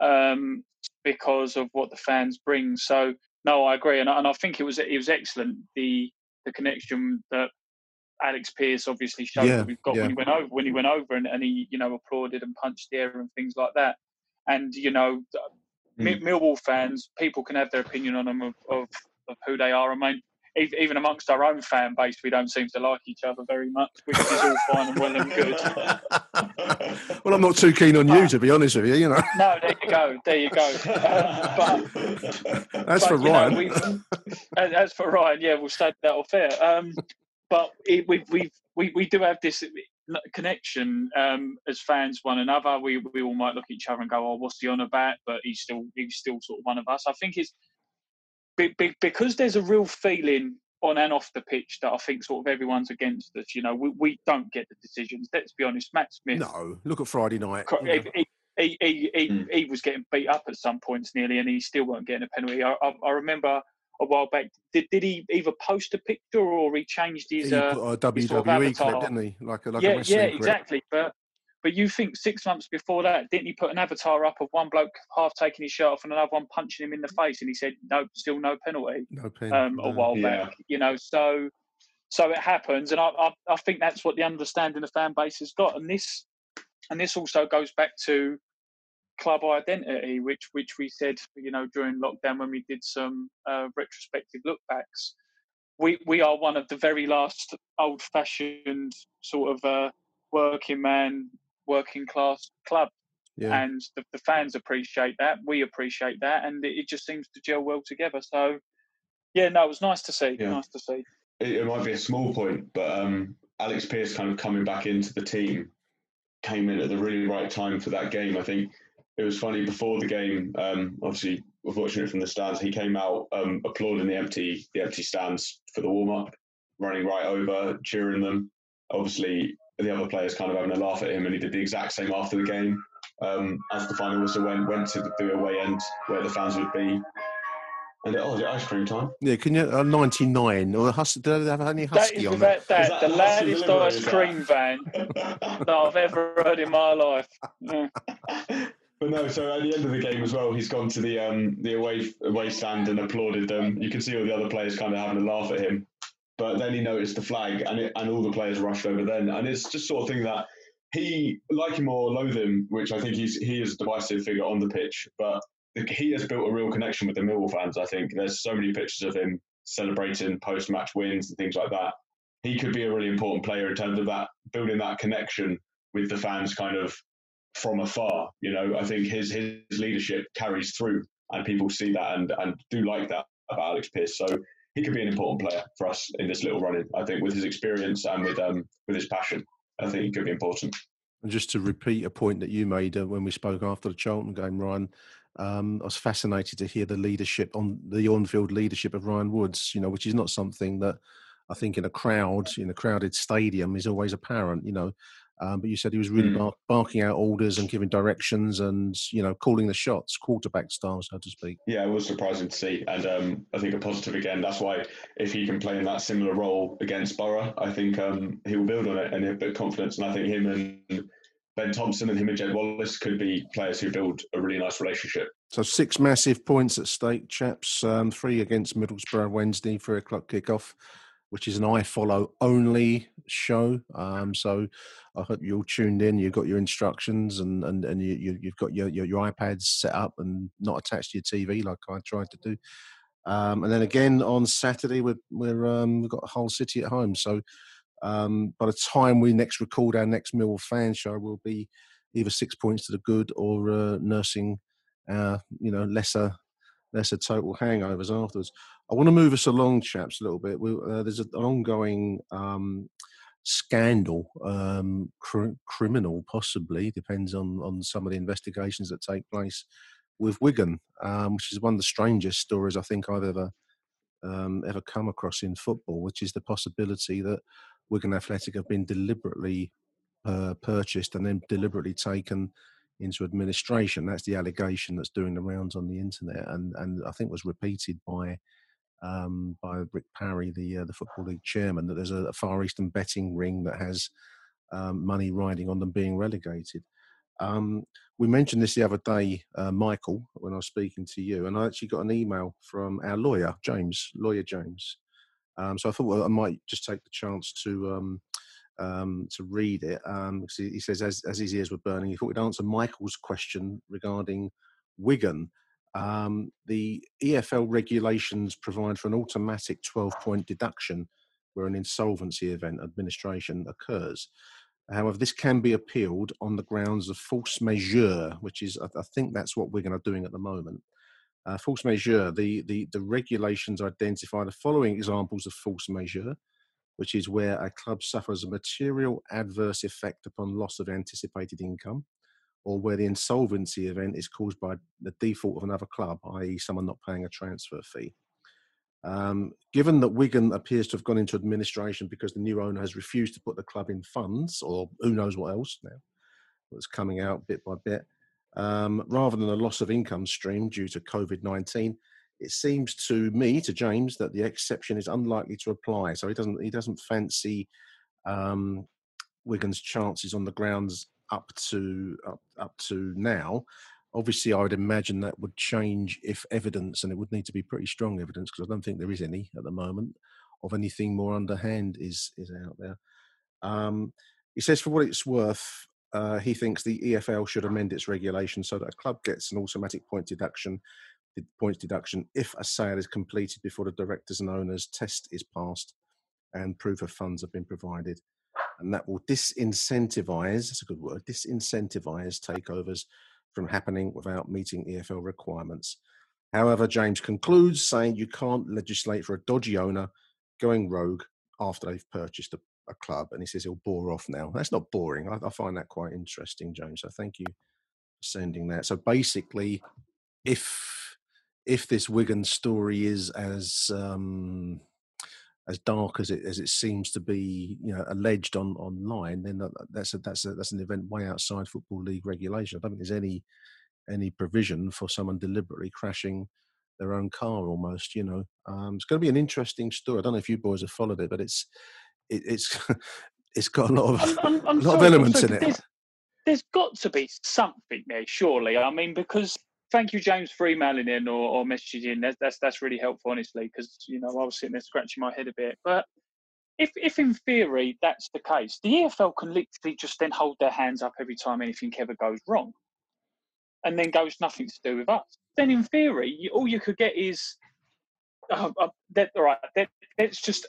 um, because of what the fans bring. So, no, I agree, and, and I think it was it was excellent the the connection that Alex Pearce obviously showed Yeah, that we've got yeah. when he went over when he went over and, and he you know applauded and punched the air and things like that. And you know, Mi- Millwall fans, people can have their opinion on them of, of, of who they are. I mean, even amongst our own fan base, we don't seem to like each other very much, which is all fine and well and good. Well, I'm not too keen on you, to be honest with you. You know, No, there you go, there you go. Um, but that's but, for know, Ryan. we- as, as for Ryan, yeah, we'll stay that off air. Um, but it, we've, we've, we we do have this connection um, as fans one another. We we all might look at each other and go, "Oh, what's he on about?" But he's still he's still sort of one of us. I think it's be, be, because there's a real feeling on and off the pitch that I think sort of everyone's against us. You know, we, we don't get the decisions. Let's be honest. Matt Smith, no, look at Friday night. cr- you know. he, he, he, he, he was getting beat up at some points nearly, and he still weren't getting a penalty. I, I, I remember a while back. Did, did he either post a picture or he changed his? He uh, put a his sort of WWE clip, avatar? didn't he? Like a like a yeah, wrestling yeah, clip. exactly. But but you think six months before that, didn't he put an avatar up of one bloke half taking his shirt off and another one punching him in the face, and he said, "No, still no penalty." No pen. Um, a while Yeah. back, you know, so so it happens, and I, I I think that's what the understanding the fan base has got, and this and this also goes back to club identity, which which we said, you know, during lockdown when we did some uh, retrospective lookbacks. We we are one of the very last old fashioned sort of uh, working man, working class club, Yeah. and the, the fans appreciate that. We appreciate that, and it, it just seems to gel well together. So, yeah, no, it was nice to see. Yeah. Nice to see. it, it might be a small point, but um, Alex Pearce kind of coming back into the team came in at the really right time for that game. I think it was funny before the game. Um, obviously, we're watching it from the stands. He came out um, applauding the empty the empty stands for the warm up, running right over, cheering them. Obviously, the other players kind of having a laugh at him, and he did the exact same after the game. Um, as the final whistle went, went to the away end where the fans would be. And oh, is it ice cream time? Yeah, can you? Uh, 99 or hus- do they have any husky is on that? without that, Is that the Husky loudest ice cream van that I've ever heard in my life. Yeah. But no, so at the end of the game as well, he's gone to the um, the away away stand and applauded them. You can see all the other players kind of having a laugh at him. But then he noticed the flag, and it, and all the players rushed over then. And it's just sort of thing that he, like him or loathe him, which I think he's he is a divisive figure on the pitch, but he has built a real connection with the Millwall fans. I think there's so many pictures of him celebrating post match wins and things like that. He could be a really important player in terms of that building that connection with the fans, kind of from afar. You know, I think his his leadership carries through, and people see that and and do like that about Alex Pearce. So he could be an important player for us in this little run-in. I think with his experience and with um with his passion, I think he could be important. And just to repeat a point that you made uh, when we spoke after the Charlton game, Ryan, um, I was fascinated to hear the leadership on the on-field leadership of Ryan Woods. You know, which is not something that I think in a crowd, in a crowded stadium, is always apparent. You know, um, but you said he was really Mm. bark, barking out orders and giving directions and you know calling the shots, quarterback style, so to speak. Yeah, it was surprising to see, and um, I think a positive again. That's why if he can play in that similar role against Boro, I think um, he will build on it and have a bit of confidence. And I think him and Ben Thompson and him and Jed Wallace could be players who build a really nice relationship. So six massive points at stake, chaps. Um, three against Middlesbrough Wednesday, three o'clock kickoff, which is an iFollow only show. Um, so I hope you're all tuned in. You've got your instructions and and, and you, you, you've got your, your your iPads set up and not attached to your TV like I tried to do. Um, and then again on Saturday, we're, we're um, we've got a Hull City at home. So um, by the time we next record our next Millwall fan show, we'll be either six points to the good or uh, nursing our you know lesser That's a total hangovers afterwards. I want to move us along, chaps, a little bit. We, uh, there's an ongoing um, scandal, um, cr- criminal possibly, depends on, on some of the investigations that take place with Wigan, um, which is one of the strangest stories I think I've ever um, ever come across in football, which is the possibility that Wigan Athletic have been deliberately uh, purchased and then deliberately taken into administration. That's the allegation that's doing the rounds on the internet, and and I think was repeated by um, by Rick Parry, the uh, the football league chairman, that there's a, a Far Eastern betting ring that has um, money riding on them being relegated. Um, we mentioned this the other day, uh, Michael, when I was speaking to you, and I actually got an email from our lawyer, James, lawyer James. Um, so I thought well, I might just take the chance to um, to read it. Um, he, he, says, as, as, his ears were burning, he thought he'd answer Michael's question regarding Wigan. Um, the EFL regulations provide for an automatic 12 point deduction where an insolvency event administration occurs. However, this can be appealed on the grounds of force majeure, which is, I, think that's what Wigan are doing at the moment. Uh, force majeure, the, the, the regulations identify the following examples of force majeure, which is where a club suffers a material adverse effect upon loss of anticipated income, or where the insolvency event is caused by the default of another club, i.e., someone not paying a transfer fee. Um, given that Wigan appears to have gone into administration because the new owner has refused to put the club in funds, or who knows what else now, that's coming out bit by bit, um, rather than a loss of income stream due to COVID 19, it seems to me, to James, that the exception is unlikely to apply. So he doesn't he doesn't fancy um, Wigan's chances on the grounds up to up, up to now obviously i would imagine that would change if evidence and it would need to be pretty strong evidence because i don't think there is any at the moment of anything more underhand is is out there um, he says for what it's worth uh, he thinks the efl should amend its regulation so that a club gets an automatic point deduction points deduction if a sale is completed before the directors and owners test is passed and proof of funds have been provided and that will disincentivize that's a good word disincentivize takeovers from happening without meeting EFL requirements. However, James concludes saying you can't legislate for a dodgy owner going rogue after they've purchased a, a club. And he says he'll bore off now. That's not boring. I, I, find that quite interesting, James. So thank you for sending that. So basically, if if this Wigan story is as um, as dark as it as it seems to be, you know, alleged on online, then that's a, that's a, that's an event way outside football league regulation. I don't think there's any any provision for someone deliberately crashing their own car almost. You know, um, it's going to be an interesting story. I don't know if you boys have followed it, but it's it, it's it's got a lot of I'm, I'm, I'm a lot sorry, of elements in it. There's, there's got to be something there, surely. I mean, because thank you, James, for emailing in or, or messaging in. That's, that's that's really helpful, honestly, because you know I was sitting there scratching my head a bit. But if if in theory that's the case, the EFL can literally just then hold their hands up every time anything ever goes wrong, and then goes nothing to do with us. Then in theory, you, all you could get is uh, uh, that all right. That, let's just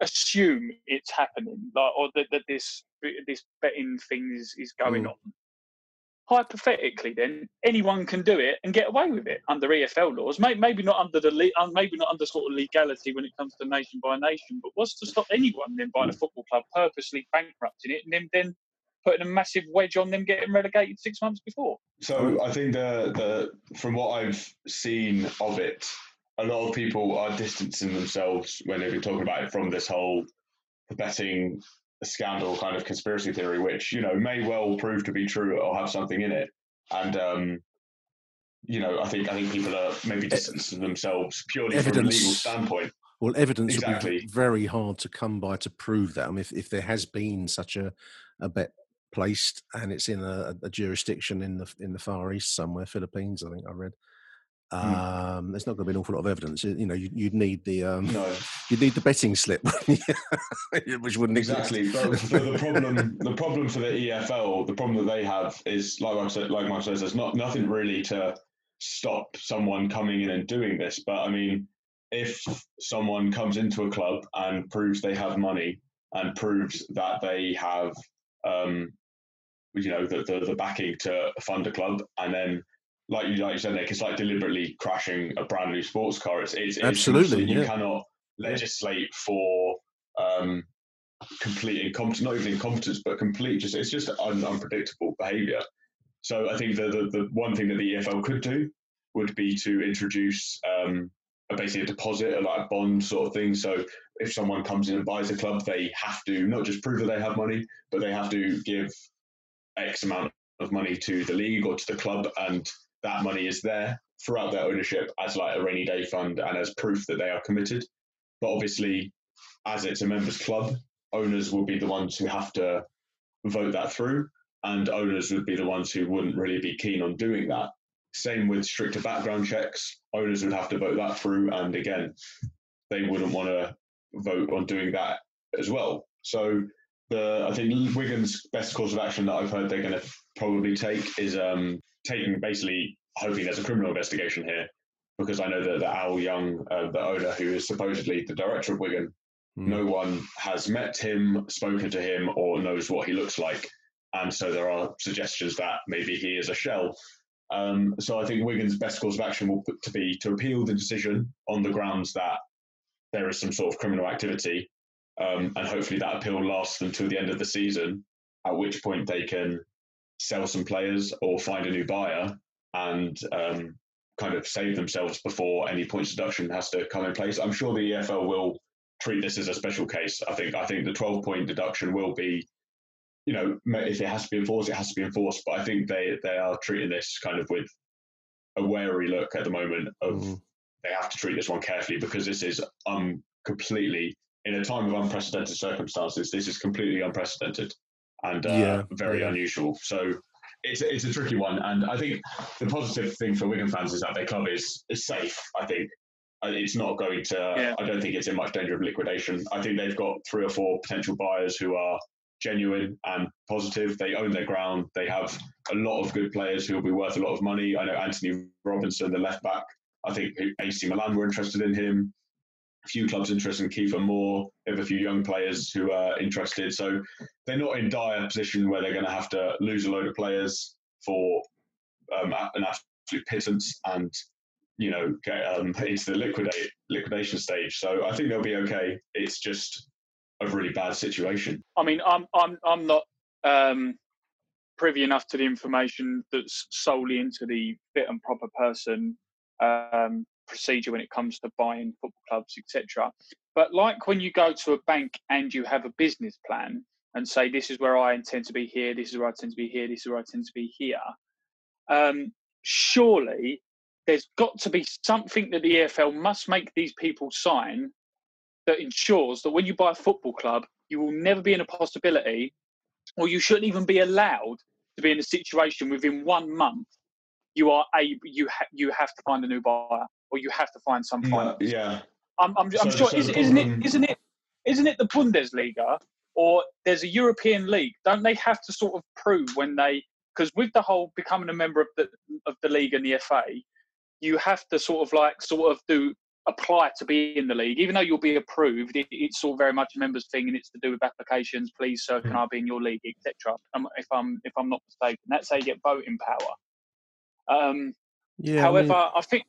assume it's happening, like, or that, that this this betting thing is, is going mm. on hypothetically, then anyone can do it and get away with it under EFL laws. Maybe not under the uh, maybe not under sort of legality when it comes to nation by nation. But what's to stop anyone then buying a football club purposely bankrupting it and then then putting a massive wedge on them getting relegated six months before? So I think the the from what I've seen of it, a lot of people are distancing themselves when they've been talking about it from this whole betting scandal kind of conspiracy theory, which you know may well prove to be true or have something in it. And um, you know, I think I think people are maybe distancing themselves purely evidence, from a legal standpoint. Well, evidence exactly. will be very hard to come by to prove that. I mean, if, if there has been such a, a bet placed and it's in a, a, jurisdiction in the in the Far East somewhere, Philippines, I think I read. Um, there's not going to be an awful lot of evidence. You know, you, would need the um, no. you'd need the betting slip, which wouldn't exactly. But, the problem, the problem for the EFL, the problem that they have is, like I said, like Mike says, there's not nothing really to stop someone coming in and doing this. But I mean, if someone comes into a club and proves they have money and proves that they have, um, you know, the, the the backing to fund a club, and then like you like you said, Nick, it's like deliberately crashing a brand new sports car. It's, it's absolutely it's, you yeah. cannot legislate for um, complete incompetence, not even incompetence, but complete just it's just un, unpredictable behaviour. So I think the, the, the one thing that the EFL could do would be to introduce um, a, basically a deposit, a, like a bond sort of thing. So if someone comes in and buys a club, they have to not just prove that they have money, but they have to give X amount of money to the league or to the club, and that money is there throughout their ownership as like a rainy day fund and as proof that they are committed. But obviously, as it's a members club, owners will be the ones who have to vote that through, and owners would be the ones who wouldn't really be keen on doing that. Same with stricter background checks, owners would have to vote that through, and again, they wouldn't want to vote on doing that as well. So the I think Wigan's best course of action that I've heard they're going to probably take is um, taking basically hoping there's a criminal investigation here because I know that, that Au Yeung, uh, the owner who is supposedly the director of Wigan, mm. no one has met him, spoken to him, or knows what he looks like. And so there are suggestions that maybe he is a shell. Um, so I think Wigan's best course of action will to be to appeal the decision on the grounds that there is some sort of criminal activity, um, and hopefully that appeal lasts until the end of the season, at which point they can sell some players or find a new buyer and um, kind of save themselves before any points deduction has to come in place. I'm sure the EFL will treat this as a special case. I think I think the 12 point deduction will be, you know, if it has to be enforced, it has to be enforced. But I think they they are treating this kind of with a wary look at the moment of mm. they have to treat this one carefully because this is um completely in a time of unprecedented circumstances. This is completely unprecedented and uh, yeah. very yeah. unusual. So it's it's a tricky one, and I think the positive thing for Wigan fans is that their club is is safe. I think it's not going to. Yeah. I don't think it's in much danger of liquidation. I think they've got three or four potential buyers who are genuine and positive. They own their ground. They have a lot of good players who will be worth a lot of money. I know Antonee Robinson, the left back. I think AC Milan were interested in him few clubs interested in Kiefer Moore. They have a few young players who are interested. So they're not in dire position where they're going to have to lose a load of players for um, an absolute pittance and you know get um, into the liquidate liquidation stage. So I think they'll be okay. It's just a really bad situation. I mean, I'm I'm I'm not um, privy enough to the information that's solely into the fit and proper person um, procedure when it comes to buying football clubs, etc. But like when you go to a bank and you have a business plan and say, "This is where I intend to be here. This is where I intend to be here. This is where I intend to be here," um, surely there's got to be something that the EFL must make these people sign that ensures that when you buy a football club, you will never be in a possibility, or you shouldn't even be allowed to be in a situation within one month you are able you ha- you have to find a new buyer or you have to find some finance. yeah, I'm, I'm, I'm sure. So is, isn't it? Isn't it? Isn't it the Bundesliga or there's a European league? Don't they have to sort of prove when they? Because with the whole becoming a member of the of the league and the FA, you have to sort of like sort of do apply to be in the league, even though you'll be approved. It, it's all very much a members thing, and it's to do with applications. Please, sir, can mm. I be in your league, etc. if I'm if I'm not mistaken, that's how you get voting power. Um, yeah, however, I, mean... I think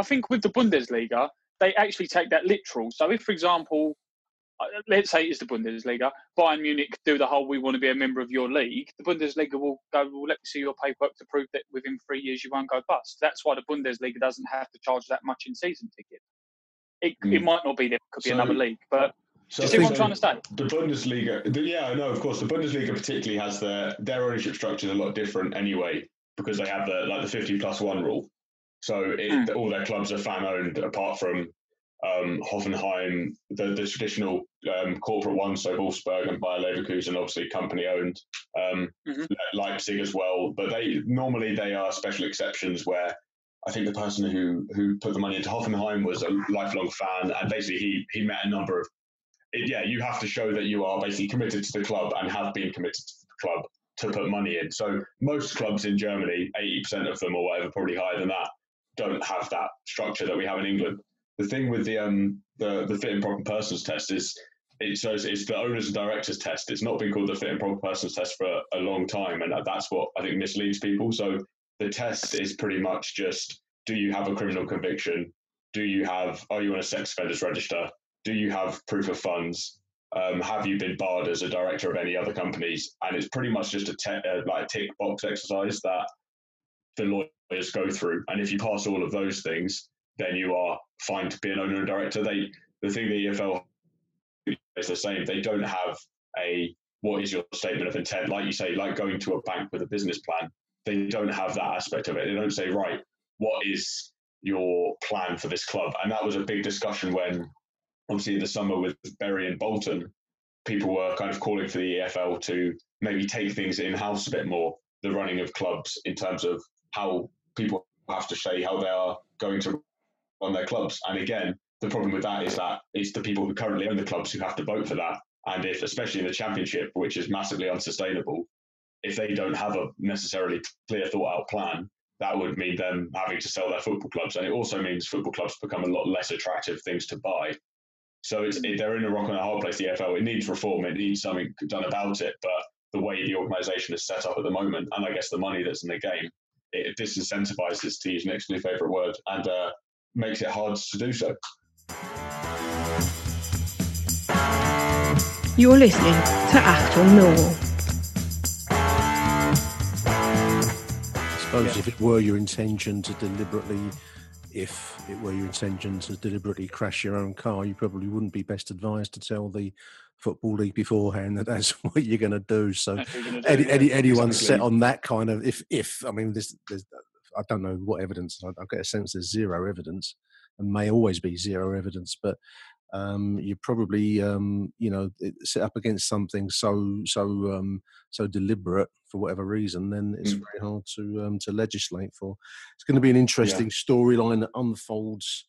I think with the Bundesliga, they actually take that literal. So if, for example, uh, let's say it's the Bundesliga, Bayern Munich do the whole "we want to be a member of your league," the Bundesliga will go, "Well, let me see your paperwork to prove that within three years you won't go bust." That's why the Bundesliga doesn't have to charge that much in season ticket. It, mm. it might not be there; it could be so, another league, but. So you see what I'm trying to say? The Bundesliga, the, yeah, no. Of course, the Bundesliga particularly has their their ownership structure is a lot different anyway because they have the like the 50 plus one rule. So it, mm. all their clubs are fan owned, apart from um, Hoffenheim, the, the traditional um, corporate ones, so Wolfsburg and Bayer Leverkusen, obviously company owned, um, mm-hmm. Leipzig as well. But they normally they are special exceptions where I think the person who who put the money into Hoffenheim was a lifelong fan, and basically he he met a number of. It, yeah, you have to show that you are basically committed to the club and have been committed to the club to put money in. So most clubs in Germany, 80% of them or whatever, probably higher than that, don't have that structure that we have in England. The thing with the um the, the fit and proper persons test is it it's the owners and directors test. It's not been called the fit and proper persons test for a, a long time, and that's what I think misleads people. So the test is pretty much just do you have a criminal conviction? Do you have, are you on a sex offenders register? Do you have proof of funds? Um, have you been barred as a director of any other companies? And it's pretty much just a te- uh, like tick box exercise that the lawyers go through. And if you pass all of those things, then you are fine to be an owner and director. They the thing the EFL is the same. They don't have a what is your statement of intent, like you say, like going to a bank with a business plan. They don't have that aspect of it. They don't say, right, what is your plan for this club? And that was a big discussion when, obviously, in the summer with Bury and Bolton, people were kind of calling for the EFL to maybe take things in house a bit more, the running of clubs in terms of how people have to say how they are going to run their clubs. And again, the problem with that is that it's the people who currently own the clubs who have to vote for that. And if, especially in the championship, which is massively unsustainable, if they don't have a necessarily clear thought out plan, that would mean them having to sell their football clubs. And it also means football clubs become a lot less attractive things to buy. So it's, it, they're in a rock and a hard place, the EFL. It needs reform, it needs something done about it. But the way the organisation is set up at the moment, and I guess the money that's in the game, it disincentivizes, to use Nick's new favourite word, and uh, makes it hard to do so. You're listening to Achtung Millwall. I suppose if it were your intention to deliberately, if it were your intention to deliberately crash your own car, you probably wouldn't be best advised to tell the football league beforehand that that's what you're going to do. So, do, any, yeah, any, anyone set on that kind of, if, if I mean, this, there's, I don't know what evidence. I, I get a sense there's zero evidence, and may always be zero evidence, but um, you probably um, you know set up against something so so um, so deliberate for whatever reason, then it's Mm. very hard to um, to legislate for. It's going to be an interesting storyline that unfolds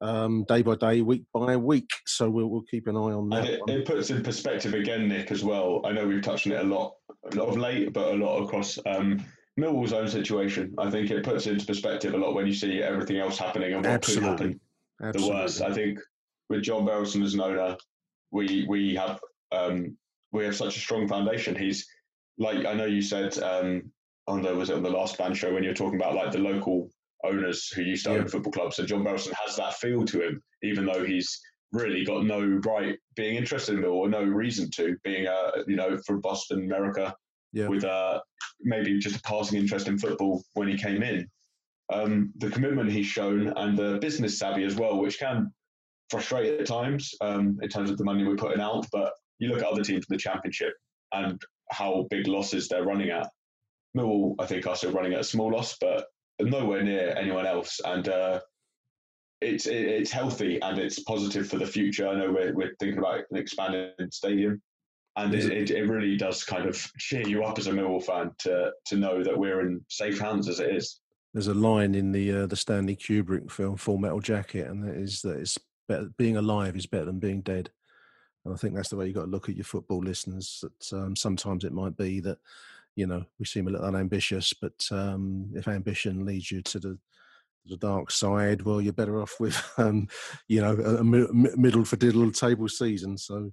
um, day by day, week by week. So we'll, we'll keep an eye on that it, it puts in perspective again, Nick, as well. I know we've touched on it a lot, a lot of late, but a lot across um, Millwall's own situation. I think it puts into perspective a lot when you see everything else happening and what Absolutely. could happen. The worst. I think with John Berylson as an owner, we we have um, we have such a strong foundation. He's like I know you said um, on the was it on the last band show when you were talking about like the local owners who used to Yeah. own football clubs. So John Berylson has that feel to him, even though he's really got no right being interested in or no reason to being a you know from Boston, America, Yeah. with uh, maybe just a passing interest in football when he came in. Um, the commitment he's shown and the business savvy as well, which can frustrate at times um, in terms of the money we're putting out. But you look at other teams in the championship and how big losses they're running at. Millwall, I think, are still running at a small loss, but nowhere near anyone else. And uh, it's it's healthy and it's positive for the future. I know we're we're thinking about an expanded stadium, and it, it- it, really does kind of cheer you up as a Millwall fan to to know that we're in safe hands as it is. There's a line in the uh, the Stanley Kubrick film Full Metal Jacket, and that is that it's better, being alive is better than being dead. And I think that's the way you got to look at your football listeners. That um, sometimes it might be that you know we seem a little unambitious, but um, if ambition leads you to the the dark side, well, you're better off with um, you know a, a mi- mi- middle for diddle table season. So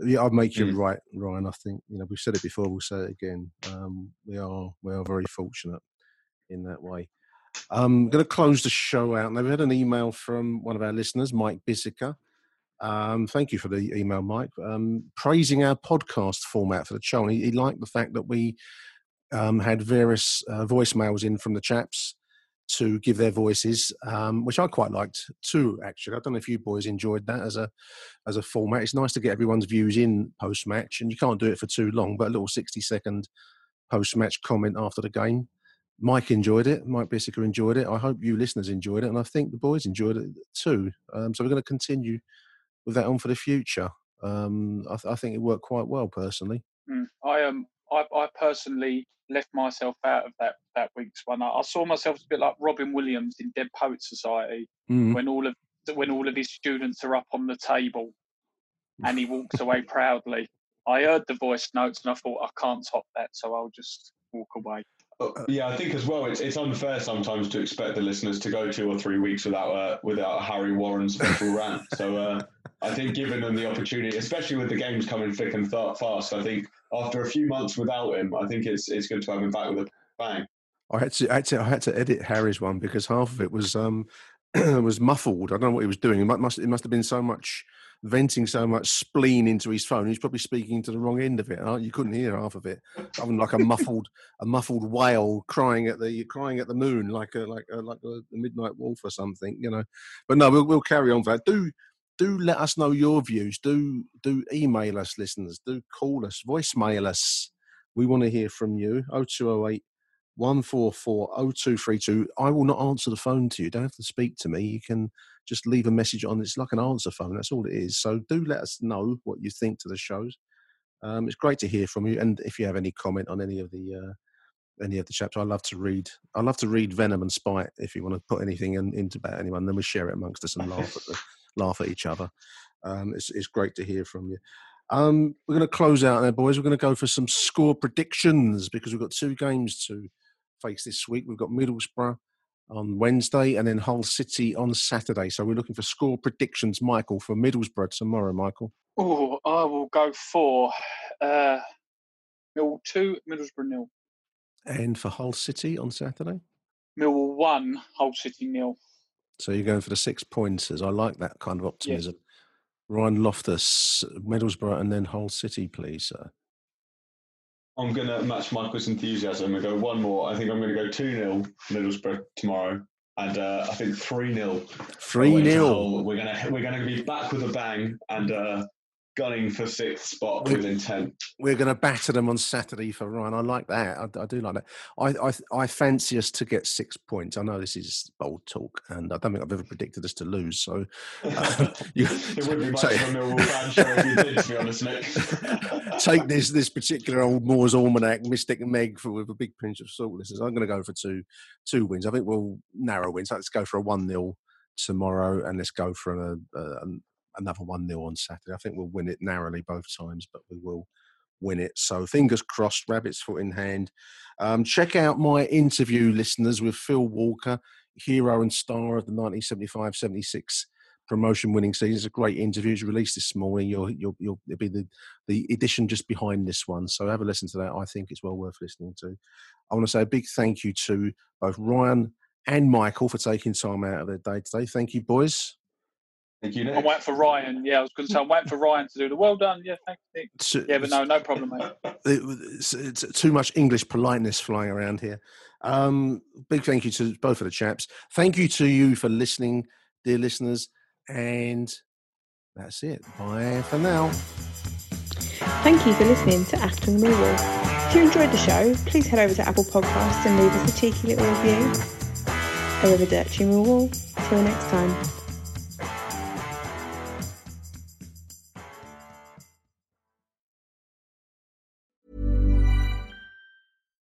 yeah, I'd make you Mm. right, Ryan. I think you know we've said it before, we'll say it again. Um, we are we are very fortunate in that way. I'm going to close the show out. Now, we had an email from one of our listeners, Mike Bissiker. Um, thank you for the email, Mike. Um, praising our podcast format for the show. And he, he liked the fact that we um, had various uh, voicemails in from the chaps to give their voices, um, which I quite liked too. Actually, I don't know if you boys enjoyed that as a as a format. It's nice to get everyone's views in post match, and you can't do it for too long. But a little sixty second post match comment after the game. Mike enjoyed it. Mike Bissiker enjoyed it. I hope you listeners enjoyed it, and I think the boys enjoyed it too. Um, so we're going to continue with that on for the future. Um, I, th- I think it worked quite well personally. Mm. I um I, I personally left myself out of that that week's one. I, I saw myself as a bit like Robin Williams in Dead Poet Society Mm. when all of when all of his students are up on the table and he walks away proudly. I heard the voice notes and I thought I can't top that, so I'll just walk away. Uh, yeah, I think as well, it's it's unfair sometimes to expect the listeners to go two or three weeks without a without Harry Warren's special rant. So uh, I think giving them the opportunity, especially with the games coming thick and th- fast, I think after a few months without him, I think it's it's good to have him back with a bang. I had to, I had to, I had to edit Harry's one because half of it was um was muffled. I don't know what he was doing. It must, it must have been so much venting so much spleen into his phone. He's probably speaking to the wrong end of it. You couldn't hear half of it. Other like a muffled, a muffled whale crying at the crying at the moon, like a like a, like a midnight wolf or something, you know. But no, we'll, we'll carry on for that. Do do let us know your views. Do do email us, listeners. Do call us, voicemail us. We want to hear from you. 0208 144 0232. I will not answer the phone to you. Don't have to speak to me. You can just leave a message on. It's like an answer phone. That's all it is. So do let us know what you think to the shows. Um, it's great to hear from you. And if you have any comment on any of the uh, any of the chapters, I love to read. I love to read Venom and Spite. If you want to put anything in, into about anyone, then we share it amongst us and laugh at the, laugh at each other. Um, it's it's great to hear from you. Um, we're going to close out there, boys. We're going to go for some score predictions because we've got two games to face this week. We've got Middlesbrough on Wednesday and then Hull City on Saturday. So we're looking for score predictions, Michael, for Middlesbrough tomorrow, Michael. Oh, I will go for uh, Mill 2, Middlesbrough nil. And for Hull City on Saturday? Mill 1, Hull City nil. So you're going for the six pointers. I like that kind of optimism. Ryan Loftus, Middlesbrough, and then Hull City, please, sir. I'm going to match Michael's enthusiasm and go one more. I think I'm going to go 2 0 Middlesbrough tomorrow. And uh, I think 3 0. 3 0. We're going to we're gonna be back with a bang and uh, gunning for sixth spot we're, with intent. We're going to batter them on Saturday for Ryan. I like that. I, I, do like that. I, I I fancy us to get six points. I know this is bold talk, and I don't think I've ever predicted us to lose. So uh, you, it would be much of a Millwall fan show if you did, to be honest, Nick. take this this particular old Moore's Almanac, Mystic Meg, for with a big pinch of salt. This is. I'm going to go for two two wins. I think we'll narrow wins. Let's go for a one 0 tomorrow, and let's go for a, a, another 1 0 on Saturday. I think we'll win it narrowly both times, but we will win it. So fingers crossed, rabbit's foot in hand. Um, check out my interview, listeners, with Phil Walker, hero and star of the 1975 76 promotion winning season. It's a great interview. It's released this morning. You'll, you'll, you'll it'll be the, the edition just behind this one. So have a listen to that. I think it's well worth listening to. I want to say a big thank you to both Ryan and Michael for taking time out of their day today. Thank you, boys. Thank you, Nick. I'm waiting for Ryan. Yeah, I was going to say I'm waiting for Ryan to do the well done. Yeah, thank you, Nick. yeah, but no, no problem, mate. It's, it's too much English politeness flying around here. Um, big thank you to both of the chaps. Thank you to you for listening, dear listeners. And that's it. Bye for now. Thank you for listening to Acton Millwall. If you enjoyed the show, please head over to Apple Podcasts and leave us a cheeky little review. Over Arrivederci Millwall. Till next time.